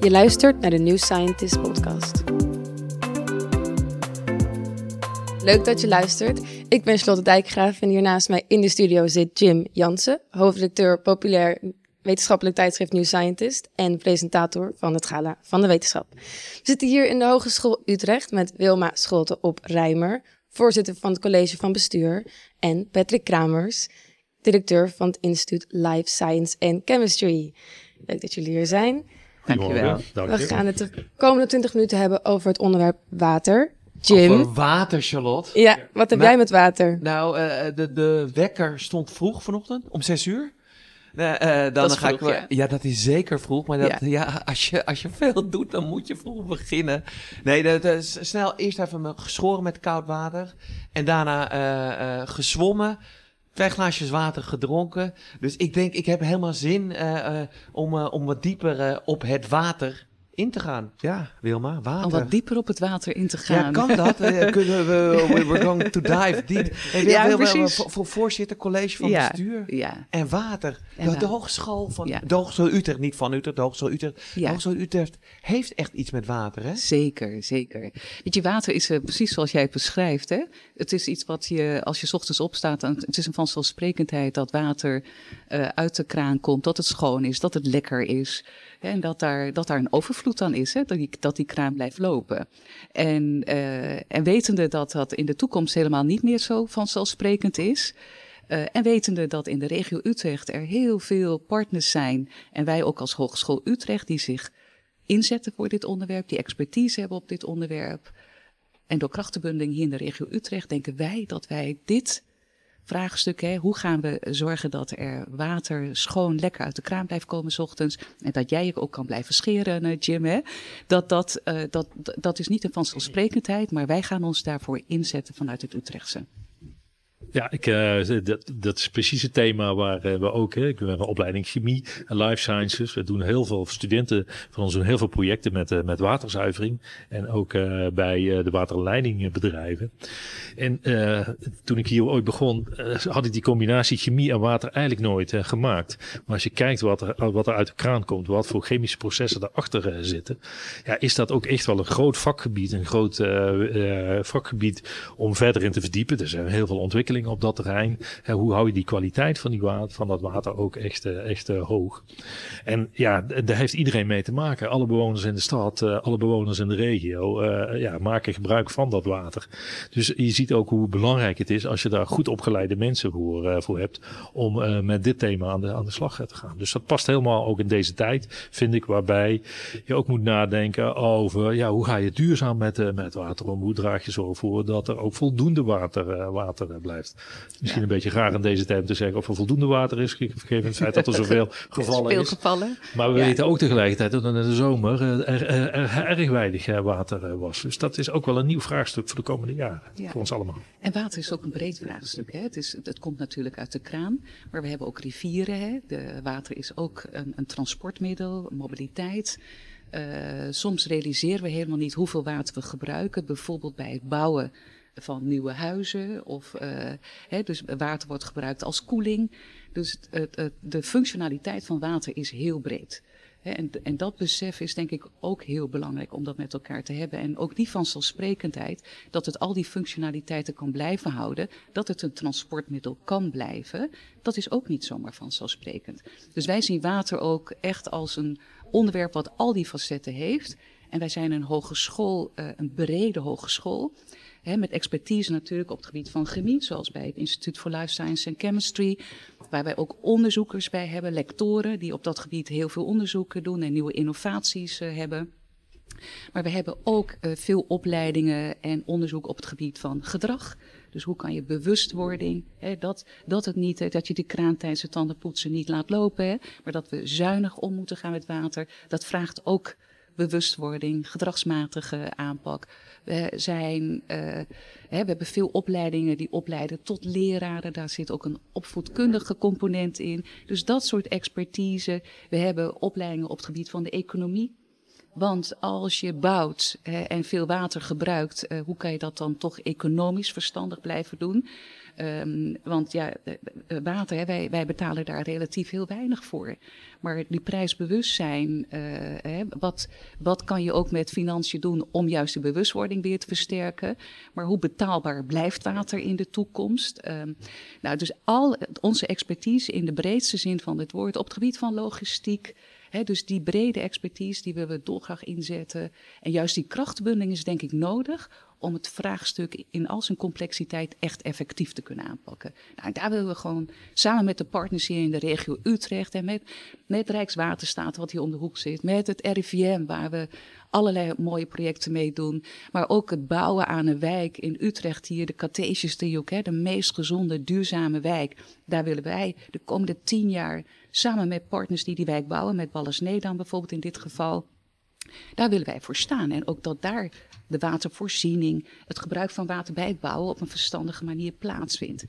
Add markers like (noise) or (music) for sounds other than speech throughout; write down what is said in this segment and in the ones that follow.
Je luistert naar de New Scientist podcast. Leuk dat je luistert. Ik ben Charlotte Dijkgraaf en hier naast mij in de studio zit Jim Jansen, hoofdredacteur populair wetenschappelijk tijdschrift New Scientist en presentator van het Gala van de Wetenschap. We zitten hier in de Hogeschool Utrecht met Wilma Scholte op Rijmer, voorzitter van het college van bestuur, en Patrick Kramers, directeur van het instituut Life Science and Chemistry. Leuk dat jullie hier zijn. Dankjewel. We gaan het de komende 20 minuten hebben over het onderwerp water. Jim. Over water, Charlotte. Ja, wat heb Nou, jij met water? Nou, eh, de, de wekker stond vroeg vanochtend, om zes uur. Eh, eh, dan Dat is ga ik wel- ja. dat is zeker vroeg. Maar dat, Ja. ja. als, je, als je veel doet, dan moet je vroeg beginnen. Nee, dat is snel eerst even geschoren met koud water. En daarna eh, eh, gezwommen. Twee glaasjes water gedronken. Dus ik denk, ik heb helemaal zin eh, eh, om, eh, om wat dieper op het water in te gaan. Ja, Wilma, water. Om wat dieper op het water in te gaan. Ja, kan dat? (laughs) Eh, kunnen we, we- we're going to dive deep. Wil- Ja, precies. Voor, voor voorzitter, college van Ja, bestuur Ja, en water. En de, de. Hogeschool van Ja. de Hogeschool Utrecht, niet van Utrecht, de Hogeschool Utrecht. De. Hogeschool Utrecht heeft echt iets met water, hè? Zeker, zeker. Weet je, water is eh, precies zoals jij het beschrijft. Hè? Het is iets wat je, als je 's ochtends opstaat, dan, het is een vanzelfsprekendheid dat water eh, uit de kraan komt, dat het schoon is, dat het lekker is. En dat daar, dat daar een overvloed aan is, hè? Dat, die, dat die kraan blijft lopen. En, eh, en wetende dat dat in de toekomst helemaal niet meer zo vanzelfsprekend is. eh, en wetende dat in de regio Utrecht er heel veel partners zijn, en wij ook als Hogeschool Utrecht, die zich inzetten voor dit onderwerp, die expertise hebben op dit onderwerp. En door krachtenbundeling hier in de regio Utrecht denken wij dat wij dit vraagstuk, hè, hoe gaan we zorgen dat er water schoon lekker uit de kraan blijft komen 's ochtends en dat jij je ook kan blijven scheren, eh, Jim, hè, dat, dat, eh, dat, dat is niet een vanzelfsprekendheid, maar wij gaan ons daarvoor inzetten vanuit het Utrechtse. Ja, ik, eh, dat, dat is precies het thema waar eh, we ook, hè, ik ben een opleiding chemie en life sciences. We doen heel veel, studenten van ons doen heel veel projecten met, eh, met waterzuivering. En ook bij de waterleidingbedrijven. En toen ik hier ooit begon, had ik die combinatie chemie en water eigenlijk nooit gemaakt. Maar als je kijkt wat er, wat er uit de kraan komt, wat voor chemische processen daarachter zitten. Ja, is dat ook echt wel een groot vakgebied, een groot vakgebied om verder in te verdiepen. Er zijn heel veel ontwikkelingen op dat terrein. Hè, hoe hou je die kwaliteit van, die water, van dat water ook echt, eh, echt eh, hoog? En ja, daar heeft iedereen mee te maken. Alle bewoners in de stad, eh, alle bewoners in de regio ja, maken gebruik van dat water. Dus je ziet ook hoe belangrijk het is als je daar goed opgeleide mensen voor, hebt om met dit thema aan de, aan de slag te gaan. Dus dat past helemaal ook in deze tijd, vind ik, waarbij je ook moet nadenken over ja, hoe ga je duurzaam met, met water om? Hoe draag je zo voor dat er ook voldoende water, water eh, blijft? Misschien een beetje raar in deze tijd om te zeggen of er voldoende water is, gegeven het feit dat er (laughs) zoveel gevallen Veel is. gevallen. Maar we Ja. weten ook tegelijkertijd dat er in de zomer eh, er, er, er erg weinig eh, water eh, was. Dus dat is ook wel een nieuw vraagstuk voor de komende jaren. Ja. Voor ons allemaal. En water is ook een breed vraagstuk. Hè? Het, is, het komt natuurlijk uit de kraan, maar we hebben ook rivieren. Hè? De water is ook een, een transportmiddel, mobiliteit. Soms realiseren we helemaal niet hoeveel water we gebruiken, bijvoorbeeld bij het bouwen van nieuwe huizen. Of, eh, hè, dus water wordt gebruikt als koeling. Dus het- het- de functionaliteit van water is heel breed. Hè, En, en dat besef is denk ik ook heel belangrijk om dat met elkaar te hebben. En ook die vanzelfsprekendheid dat het al die functionaliteiten kan blijven houden, dat het een transportmiddel kan blijven, dat is ook niet zomaar vanzelfsprekend. Dus wij zien water ook echt als een onderwerp wat al die facetten heeft. En wij zijn een hogeschool, eh, een brede hogeschool. Hè, met expertise natuurlijk op het gebied van chemie, zoals bij het Instituut voor Life Science and Chemistry. Waar wij ook onderzoekers bij hebben, lectoren, die op dat gebied heel veel onderzoeken doen en nieuwe innovaties eh, hebben. Maar we hebben ook eh, veel opleidingen en onderzoek op het gebied van gedrag. Dus hoe kan je bewustwording, hè, dat, dat het niet, dat je de kraan tijdens het tandenpoetsen niet laat lopen, hè, maar dat we zuinig om moeten gaan met water. Dat vraagt ook bewustwording, gedragsmatige aanpak. We, zijn, eh, hè, we hebben veel opleidingen die opleiden tot leraren. Daar zit ook een opvoedkundige component in. Dus dat soort expertise. We hebben opleidingen op het gebied van de economie. Want als je bouwt hè, en veel water gebruikt, eh, hoe kan je dat dan toch economisch verstandig blijven doen? Ehm, want ja, water, hè, wij, wij betalen daar relatief heel weinig voor. Maar die prijsbewustzijn, uh, hè, wat, wat kan je ook met financiën doen om juist de bewustwording weer te versterken? Maar hoe betaalbaar blijft water in de toekomst? Um, nou, dus al onze expertise in de breedste zin van het woord op het gebied van logistiek. Dus die brede expertise die willen we dolgraag inzetten. En juist die krachtbundeling is denk ik nodig om het vraagstuk in al zijn complexiteit echt effectief te kunnen aanpakken. Nou, daar willen we gewoon samen met de partners hier in de regio Utrecht en met, met Rijkswaterstaat, wat hier om de hoek zit, met het RIVM, waar we allerlei mooie projecten mee doen. Maar ook het bouwen aan een wijk in Utrecht hier, de Cartesius driehoek, hè, de meest gezonde, duurzame wijk. Daar willen wij de komende tien jaar samen met partners die die wijk bouwen, met Ballas Nedam bijvoorbeeld in dit geval. Daar willen wij voor staan. En ook dat daar de watervoorziening, het gebruik van water bij het bouwen op een verstandige manier plaatsvindt.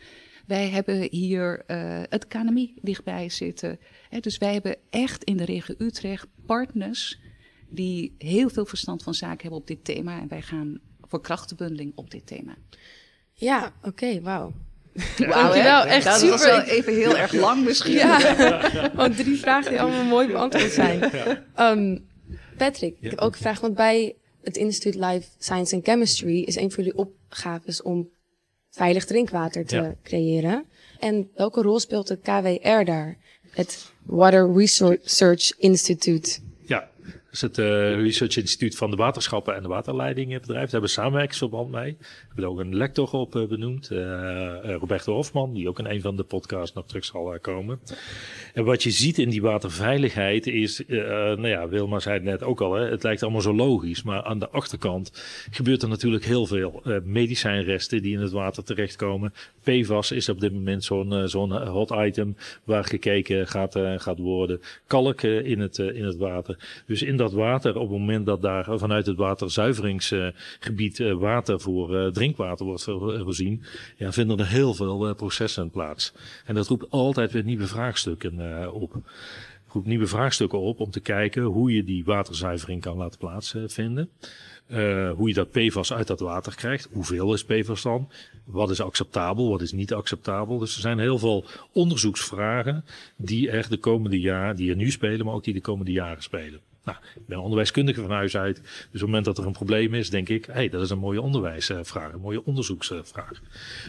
Wij hebben hier uh, het KNMI dichtbij zitten. Hè, dus wij hebben echt in de regio Utrecht partners die heel veel verstand van zaken hebben op dit thema. En wij gaan voor krachtenbundeling op dit thema. Ja, oké, okay, wauw. Wow, Dankjewel, echt dat super. was wel even heel erg lang misschien. Ja, (laughs) want drie vragen die allemaal mooi beantwoord zijn. Um, Patrick, ik heb ook een vraag, want bij het Instituut Life Science and Chemistry is een van jullie opgaves om veilig drinkwater te creëren. En welke rol speelt het KWR daar? Het Water Research Institute. Het uh, Research Instituut van de Waterschappen en de Waterleidingenbedrijf. Daar hebben we samenwerkingsverband mee. We hebben ook een lector op uh, benoemd, uh, Roberto Hofman, die ook in een van de podcasts nog terug zal komen. En wat je ziet in die waterveiligheid is, nou ja, Wilma zei het net ook al, hè, het lijkt allemaal zo logisch, maar aan de achterkant gebeurt er natuurlijk heel veel medicijnresten die in het water terechtkomen. PFAS is op dit moment zo'n zo'n hot item waar gekeken gaat, gaat worden. Kalk in, het, in het water. Dus in dat water, op het moment dat daar vanuit het waterzuiveringsgebied uh, water voor uh, drinkwater wordt voorzien, ja, vinden er heel veel processen plaats. En dat roept altijd weer nieuwe vraagstukken op. Roept nieuwe vraagstukken op om te kijken hoe je die waterzuivering kan laten plaatsvinden. Hoe je dat PFAS uit dat water krijgt. Hoeveel is PFAS dan? Wat is acceptabel, wat is niet acceptabel? Dus er zijn heel veel onderzoeksvragen die er de komende jaren, die er nu spelen, maar ook die de komende jaren spelen. Nou, ik ben onderwijskundige van huis uit. Dus op het moment dat er een probleem is, denk ik, hé, hey, dat is een mooie onderwijsvraag, een mooie onderzoeksvraag.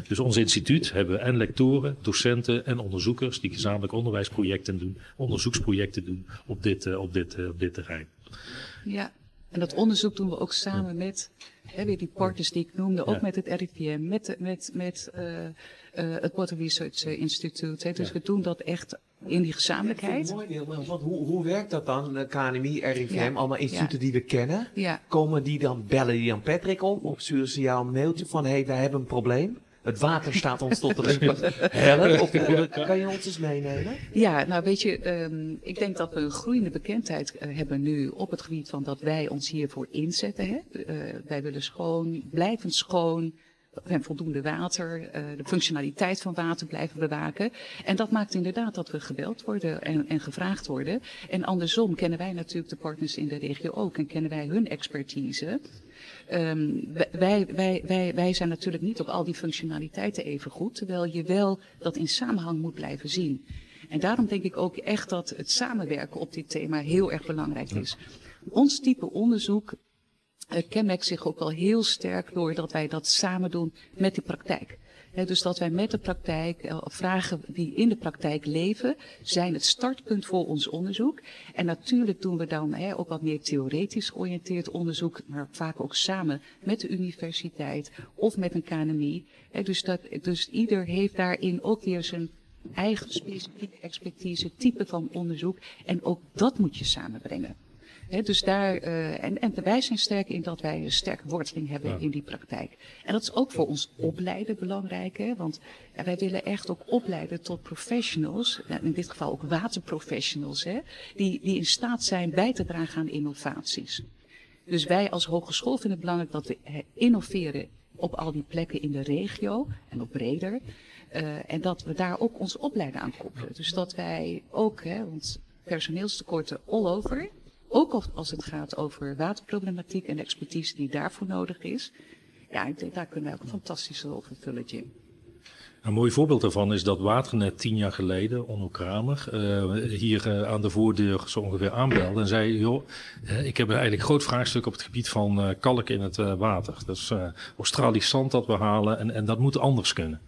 Dus ons instituut hebben en lectoren, docenten en onderzoekers die gezamenlijk onderwijsprojecten doen, onderzoeksprojecten doen op dit, uh, op dit, uh, op dit terrein. Ja, en dat onderzoek doen we ook samen met hè, weer die partners die ik noemde, ook met het RIVM, met, met, met uh, uh, het Water Research Institute. Hè. Dus ja. we doen dat echt in die gezamenlijkheid. mooi, want hoe, hoe werkt dat dan? KNMI, RIVM, allemaal instituten die we kennen. Komen die dan, bellen die dan Patrick op? Of sturen ze jou een mailtje van, hé, hey, wij hebben een probleem? Het water staat ons tot de help. Of kan je ons eens meenemen? Ja, nou weet je, um, ik denk dat we een groeiende bekendheid uh, hebben nu op het gebied van dat wij ons hiervoor inzetten. Hè? Uh, wij willen schoon, blijvend schoon, en voldoende water, uh, de functionaliteit van water blijven bewaken. En dat maakt inderdaad dat we gebeld worden en, en gevraagd worden. En andersom kennen wij natuurlijk de partners in de regio ook en kennen wij hun expertise. Um, wij, wij, wij, wij zijn natuurlijk niet op al die functionaliteiten even goed, terwijl je wel dat in samenhang moet blijven zien. En daarom denk ik ook echt dat het samenwerken op dit thema heel erg belangrijk is. Ons type onderzoek uh, kenmerkt zich ook wel heel sterk doordat wij dat samen doen met de praktijk. Dus dat wij met de praktijk, uh, vragen die in de praktijk leven, zijn het startpunt voor ons onderzoek. En natuurlijk doen we dan he, ook wat meer theoretisch georiënteerd onderzoek, maar vaak ook samen met de universiteit of met een KNMI. He, dus, dat, dus ieder heeft daarin ook weer zijn eigen specifieke expertise, type van onderzoek. En ook dat moet je samenbrengen dus daar, uh, en, en wij zijn sterk in dat wij een sterke worteling hebben ja. in die praktijk. En dat is ook voor ons opleiden belangrijk, hè, want ja, wij willen echt ook opleiden tot professionals, in dit geval ook waterprofessionals, hè, die, die in staat zijn bij te dragen aan innovaties. Dus wij als hogeschool vinden het belangrijk dat we innoveren op al die plekken in de regio en op breder. Uh, en dat we daar ook ons opleiden aan koppelen. Dus dat wij ook, hè, want personeelstekorten all over. Ook als het gaat over waterproblematiek en de expertise die daarvoor nodig is. Ja, ik denk, daar kunnen wij ook een fantastische rol vervullen, Jim. Een mooi voorbeeld daarvan is dat Waternet tien jaar geleden, Onno Kramer, uh, hier uh, aan de voordeur zo ongeveer aanbelde en zei, joh, ik heb eigenlijk groot vraagstuk op het gebied van kalk in het water. Dat is Australisch zand dat we halen en, en dat moet anders kunnen.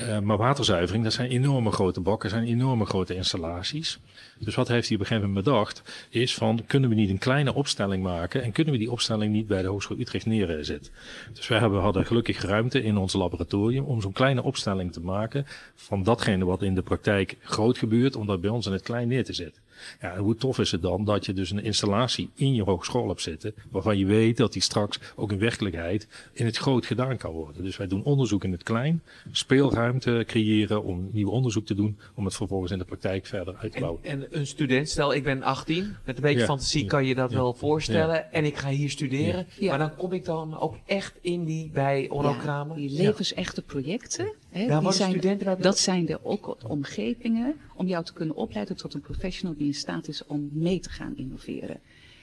Uh, maar waterzuivering, dat zijn enorme grote bakken, zijn enorme grote installaties. Dus wat heeft hij op een gegeven moment bedacht, is van kunnen we niet een kleine opstelling maken en kunnen we die opstelling niet bij de Hogeschool Utrecht neerzetten. Dus wij hebben, hadden gelukkig ruimte in ons laboratorium om zo'n kleine opstelling te maken van datgene wat in de praktijk groot gebeurt, om dat bij ons in het klein neer te zetten. Ja, en hoe tof is het dan dat je dus een installatie in je hogeschool hebt zitten, waarvan je weet dat die straks ook in werkelijkheid in het groot gedaan kan worden. Dus wij doen onderzoek in het klein, speelruimte creëren om nieuw onderzoek te doen, om het vervolgens in de praktijk verder uit te bouwen. En, en een student, stel ik ben 18, met een beetje ja. fantasie kan je dat ja. wel voorstellen, ja. en ik ga hier studeren, maar dan kom ik dan ook echt in die bij Onno Kramer? Die levensechte projecten, hè, Daar die zijn, studenten dat zijn de ook omgevingen om jou te kunnen opleiden tot een professional die in staat is om mee te gaan innoveren.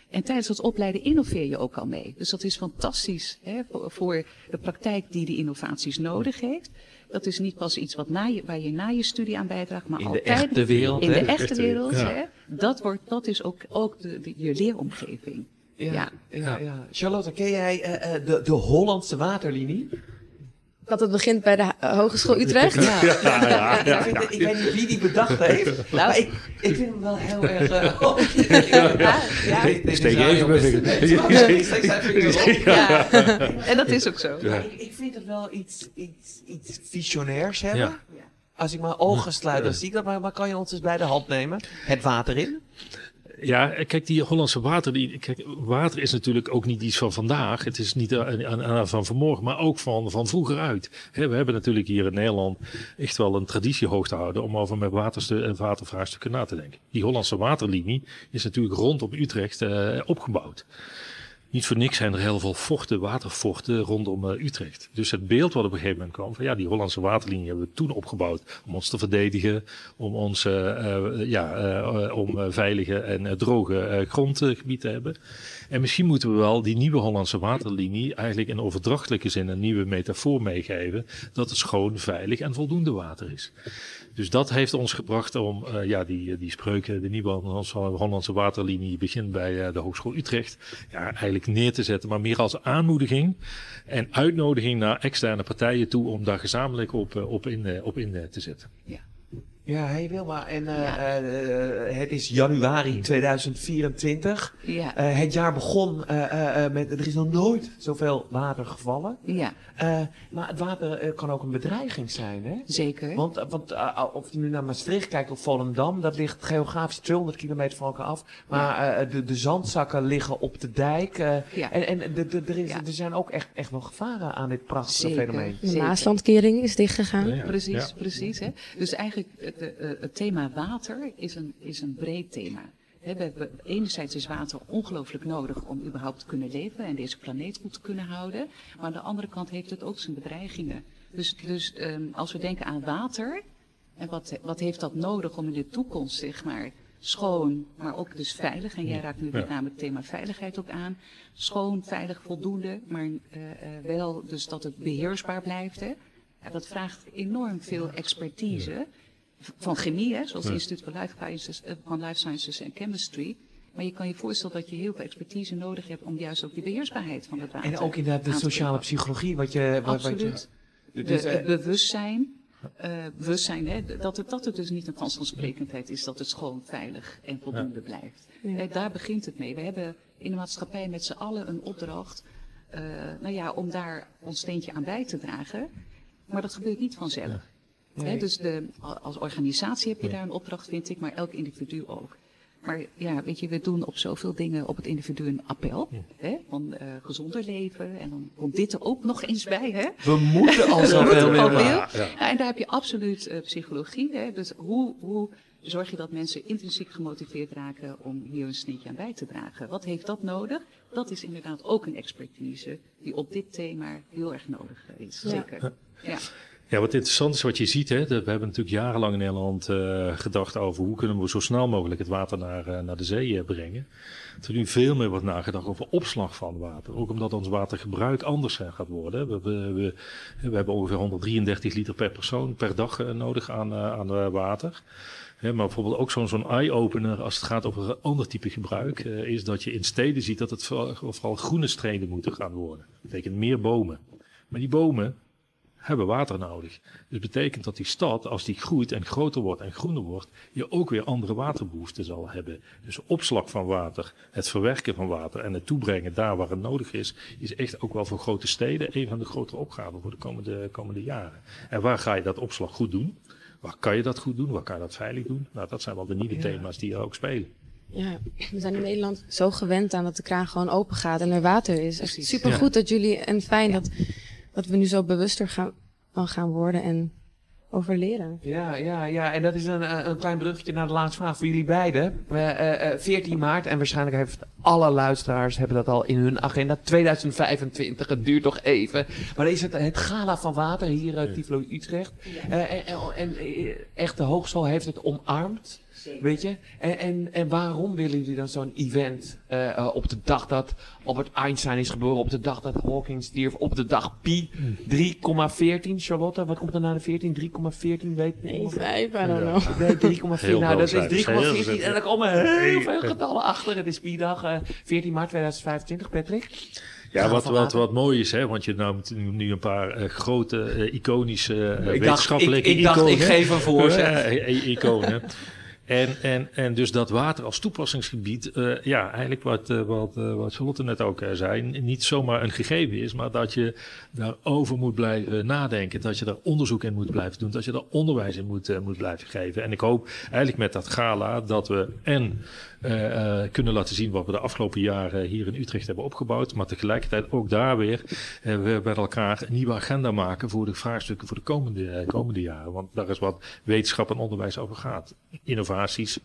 En tijdens het opleiden innoveer je ook al mee. Dus dat is fantastisch hè, voor, voor, de praktijk die die innovaties nodig heeft. Dat is niet pas iets wat na je, waar je na je studie aan bijdraagt, maar in altijd de echte wereld. In hè? de echte wereld. Ja. Hè, dat, wordt, dat is ook, ook de, de, je leeromgeving. Ja, ja. ja, ja. Charlotte, ken jij uh, de, de Hollandse waterlinie? Dat het begint bij de Hogeschool Utrecht? Ja, ja, ja, ja, ik, vind, ik, weet niet wie die bedacht heeft, nou, (laughs) maar ik, ik vind hem wel heel (laughs) erg... Uh, oh, (laughs) ja, ja. Steek even mijn vinger. En dat is ook zo. Ja. Ik, ik vind het wel iets, iets, iets visionairs hebben. Ja. Als ik mijn ogen sluit, dan zie ik dat, maar, maar kan je ons eens bij de hand nemen? Het water in? Ja, kijk, die Hollandse water, die, water is natuurlijk ook niet iets van vandaag. Het is niet aan, van vanmorgen, maar ook van, van vroeger uit. We hebben natuurlijk hier in Nederland echt wel een traditie hoog te houden om over met waterstu en watervraagstukken na te denken. Die Hollandse waterlinie is natuurlijk rondom Utrecht uh, opgebouwd. Niet voor niks zijn er heel veel vochten, watervochten rondom uh, Utrecht. Dus het beeld wat op een gegeven moment kwam van ja, die Hollandse waterlinie hebben we toen opgebouwd om ons te verdedigen, om ons uh, uh, ja, om veilige en droge grondgebied te hebben. En misschien moeten we wel die nieuwe Hollandse waterlinie eigenlijk in overdrachtelijke zin een nieuwe metafoor meegeven dat het schoon, veilig en voldoende water is. Dus dat heeft ons gebracht om uh, ja, die, die spreuken, de nieuwe Hollandse waterlinie begint bij uh, de Hogeschool Utrecht, ja, eigenlijk neer te zetten, maar meer als aanmoediging en uitnodiging naar externe partijen toe om daar gezamenlijk op, op in, op in te zetten. Ja. Ja, hey Wilma, en uh, ja. uh, het is januari 2024. Ja. Uh, het jaar begon met, er is nog nooit zoveel water gevallen. Ja. maar het water kan ook een bedreiging zijn, hè? Zeker. Want, want of je nu naar Maastricht kijkt of Volendam, dat ligt geografisch 200 kilometer van elkaar af. Maar ja. de, de zandzakken liggen op de dijk. ja. En, en de, de, er, is, er zijn ook echt, echt wel gevaren aan dit prachtige Zeker. fenomeen. De Maaslandkering is dichtgegaan. Ja, precies, precies. Hè? Dus eigenlijk de, uh, het thema water is een, is een breed thema. He, we, enerzijds is water ongelooflijk nodig om überhaupt te kunnen leven en deze planeet goed te kunnen houden. Maar aan de andere kant heeft het ook zijn bedreigingen. Dus, dus um, als we denken aan water, en wat, wat heeft dat nodig om in de toekomst, zeg maar, schoon, maar ook dus veilig. En jij raakt nu met name het thema veiligheid ook aan. Schoon, veilig, voldoende, maar uh, uh, wel dus dat het beheersbaar blijft. Hè. Ja, dat vraagt enorm veel expertise van chemie, hè, zoals het Instituut voor Life Sciences, van Life Sciences en Chemistry. Maar je kan je voorstellen dat je heel veel expertise nodig hebt om juist ook die beheersbaarheid van het water En ook inderdaad de sociale psychologie, wat je... Wat, Absoluut. Wat je, dus, de, het bewustzijn. Uh, bewustzijn, hè, dat, het, dat het dus niet een vanzelfsprekendheid is dat het schoon, veilig en voldoende ja. blijft. Ja. Hè, daar begint het mee. We hebben in de maatschappij met z'n allen een opdracht uh, nou ja, om daar ons steentje aan bij te dragen. Maar dat gebeurt niet vanzelf. Ja. Nee. He, dus de, als organisatie heb je daar een opdracht, vind ik, maar elk individu ook. Maar ja, weet je, we doen op zoveel dingen op het individu een appel. Ja. Hè, van uh, gezonder leven. En dan komt dit er ook nog eens bij. Hè? We moeten al (laughs) zoveel willen. Ja, ja. En daar heb je absoluut uh, psychologie. Hè? Dus hoe, hoe zorg je dat mensen intrinsiek gemotiveerd raken om hier een sneetje aan bij te dragen? Wat heeft dat nodig? Dat is inderdaad ook een expertise die op dit thema heel erg nodig is. Zeker. Ja. Ja, wat interessant is wat je ziet, hè, we hebben natuurlijk jarenlang in Nederland uh, gedacht over hoe kunnen we zo snel mogelijk het water naar, uh, naar de zee uh, brengen. Er nu veel meer wordt nagedacht over opslag van water. Ook omdat ons watergebruik anders gaat worden. We, we, we, we hebben ongeveer 133 liter per persoon per dag nodig aan, aan water. maar bijvoorbeeld ook zo'n zo'n eye-opener als het gaat over een ander type gebruik, is dat je in steden ziet dat het vooral, vooral groene streden moeten gaan worden. Dat betekent meer bomen. Maar die bomen, hebben water nodig. Dus betekent dat die stad, als die groeit en groter wordt en groener wordt, je ook weer andere waterbehoeften zal hebben. Dus opslag van water, het verwerken van water en het toebrengen daar waar het nodig is, is echt ook wel voor grote steden een van de grotere opgaven voor de komende, komende jaren. En waar ga je dat opslag goed doen? Waar kan je dat goed doen? Waar kan je dat veilig doen? Nou, dat zijn wel de nieuwe ja. thema's die er ook spelen. Ja, we zijn in Nederland zo gewend aan dat de kraan gewoon open gaat en er water is. Echt supergoed ja. dat jullie, en fijn dat dat we nu zo bewuster gaan, van gaan worden en over leren. Ja, ja, ja. En dat is een, een klein bruggetje naar de laatste vraag voor jullie beiden. Uh, uh, 14 maart, en waarschijnlijk heeft alle luisteraars hebben dat al in hun agenda. 2025, het duurt toch even. Maar is het het gala van water hier, uh, Tivolo Utrecht. en, en, en echt de hogeschool heeft het omarmd. Weet je? En, en, en waarom willen jullie dan zo'n event uh, op de dag dat Albert Einstein is geboren, op de dag dat Hawking stierf, op de dag Pi 3,14? Charlotte, wat komt er na de 14? 3,14 weet Nee, 5, I don't know. Nee, 3,4. Nou, dat is 3,14 en er komen heel veel getallen achter. Het is Pi-dag uh, 14 maart 2025, Patrick. Ja, wat, wat, wat mooi is, hè, want je noemt nu een paar uh, grote, uh, iconische uh, wetenschappelijke ik, ik, ik iconen. Dacht, ik geef hem voor, iconen. En, en, en dus dat water als toepassingsgebied, uh, ja, eigenlijk wat, uh, wat, uh, wat Charlotte net ook zei, niet zomaar een gegeven is, maar dat je daarover moet blijven nadenken, dat je daar onderzoek in moet blijven doen, dat je daar onderwijs in moet, moet blijven geven. En ik hoop eigenlijk met dat gala dat we en kunnen laten zien wat we de afgelopen jaren hier in Utrecht hebben opgebouwd, maar tegelijkertijd ook daar weer we met elkaar een nieuwe agenda maken voor de vraagstukken voor de komende, komende jaren. Want daar is wat wetenschap en onderwijs over gaat. Innovatie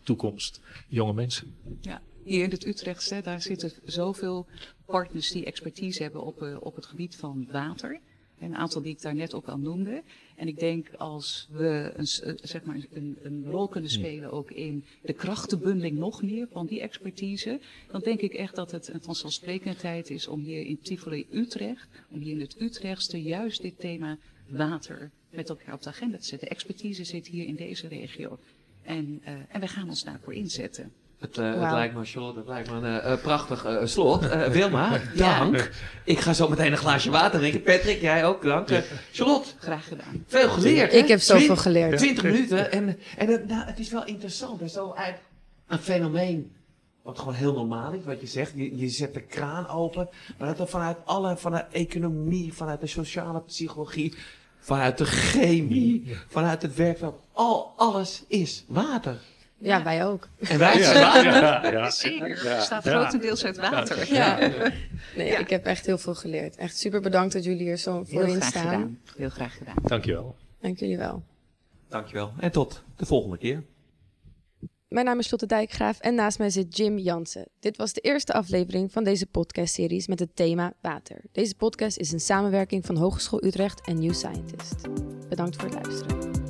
toekomst, jonge mensen. Ja, hier in het Utrechtse, daar zitten zoveel partners die expertise hebben op, uh, op het gebied van water. Een aantal die ik daar net ook al noemde. En ik denk als we een, zeg maar een, een rol kunnen spelen ook in de krachtenbundeling nog meer van die expertise, dan denk ik echt dat het een vanzelfsprekendheid is om hier in Tivoli Utrecht, om hier in het Utrechtste juist dit thema water met elkaar op de agenda te zetten. Expertise zit hier in deze regio. En, uh, en we gaan ons daarvoor inzetten. Het, uh, wow. het, lijkt me, Charlotte, het lijkt me een uh, prachtig uh, slot. (laughs) Wilma, dank. Ja. Ik ga zo meteen een glaasje water drinken. Patrick, jij ook, dank. Charlotte. Graag gedaan. Veel geleerd. Ik heb zoveel geleerd. 20 minuten. En, en het, nou, het is wel interessant. Het is zo eigenlijk een fenomeen wat gewoon heel normaal is, wat je zegt. Je, je zet de kraan open. Maar dat er vanuit alle, vanuit economie, vanuit de sociale psychologie vanuit de chemie, vanuit het werkveld. Al, alles is water. Ja, wij ook. En wij zijn water. Ja, ja, (laughs) Zeker. Ja. staat grotendeels uit water. Ja. Nee, ik heb echt heel veel geleerd. Echt super bedankt dat jullie hier zo voor in staan. Gedaan. Heel graag gedaan. Dankjewel. Dank jullie wel. Dankjewel. En tot de volgende keer. Mijn naam is Lotte Dijkgraaf en naast mij zit Jim Jansen. Dit was de eerste aflevering van deze podcastseries met het thema water. Deze podcast is een samenwerking van Hogeschool Utrecht en New Scientist. Bedankt voor het luisteren.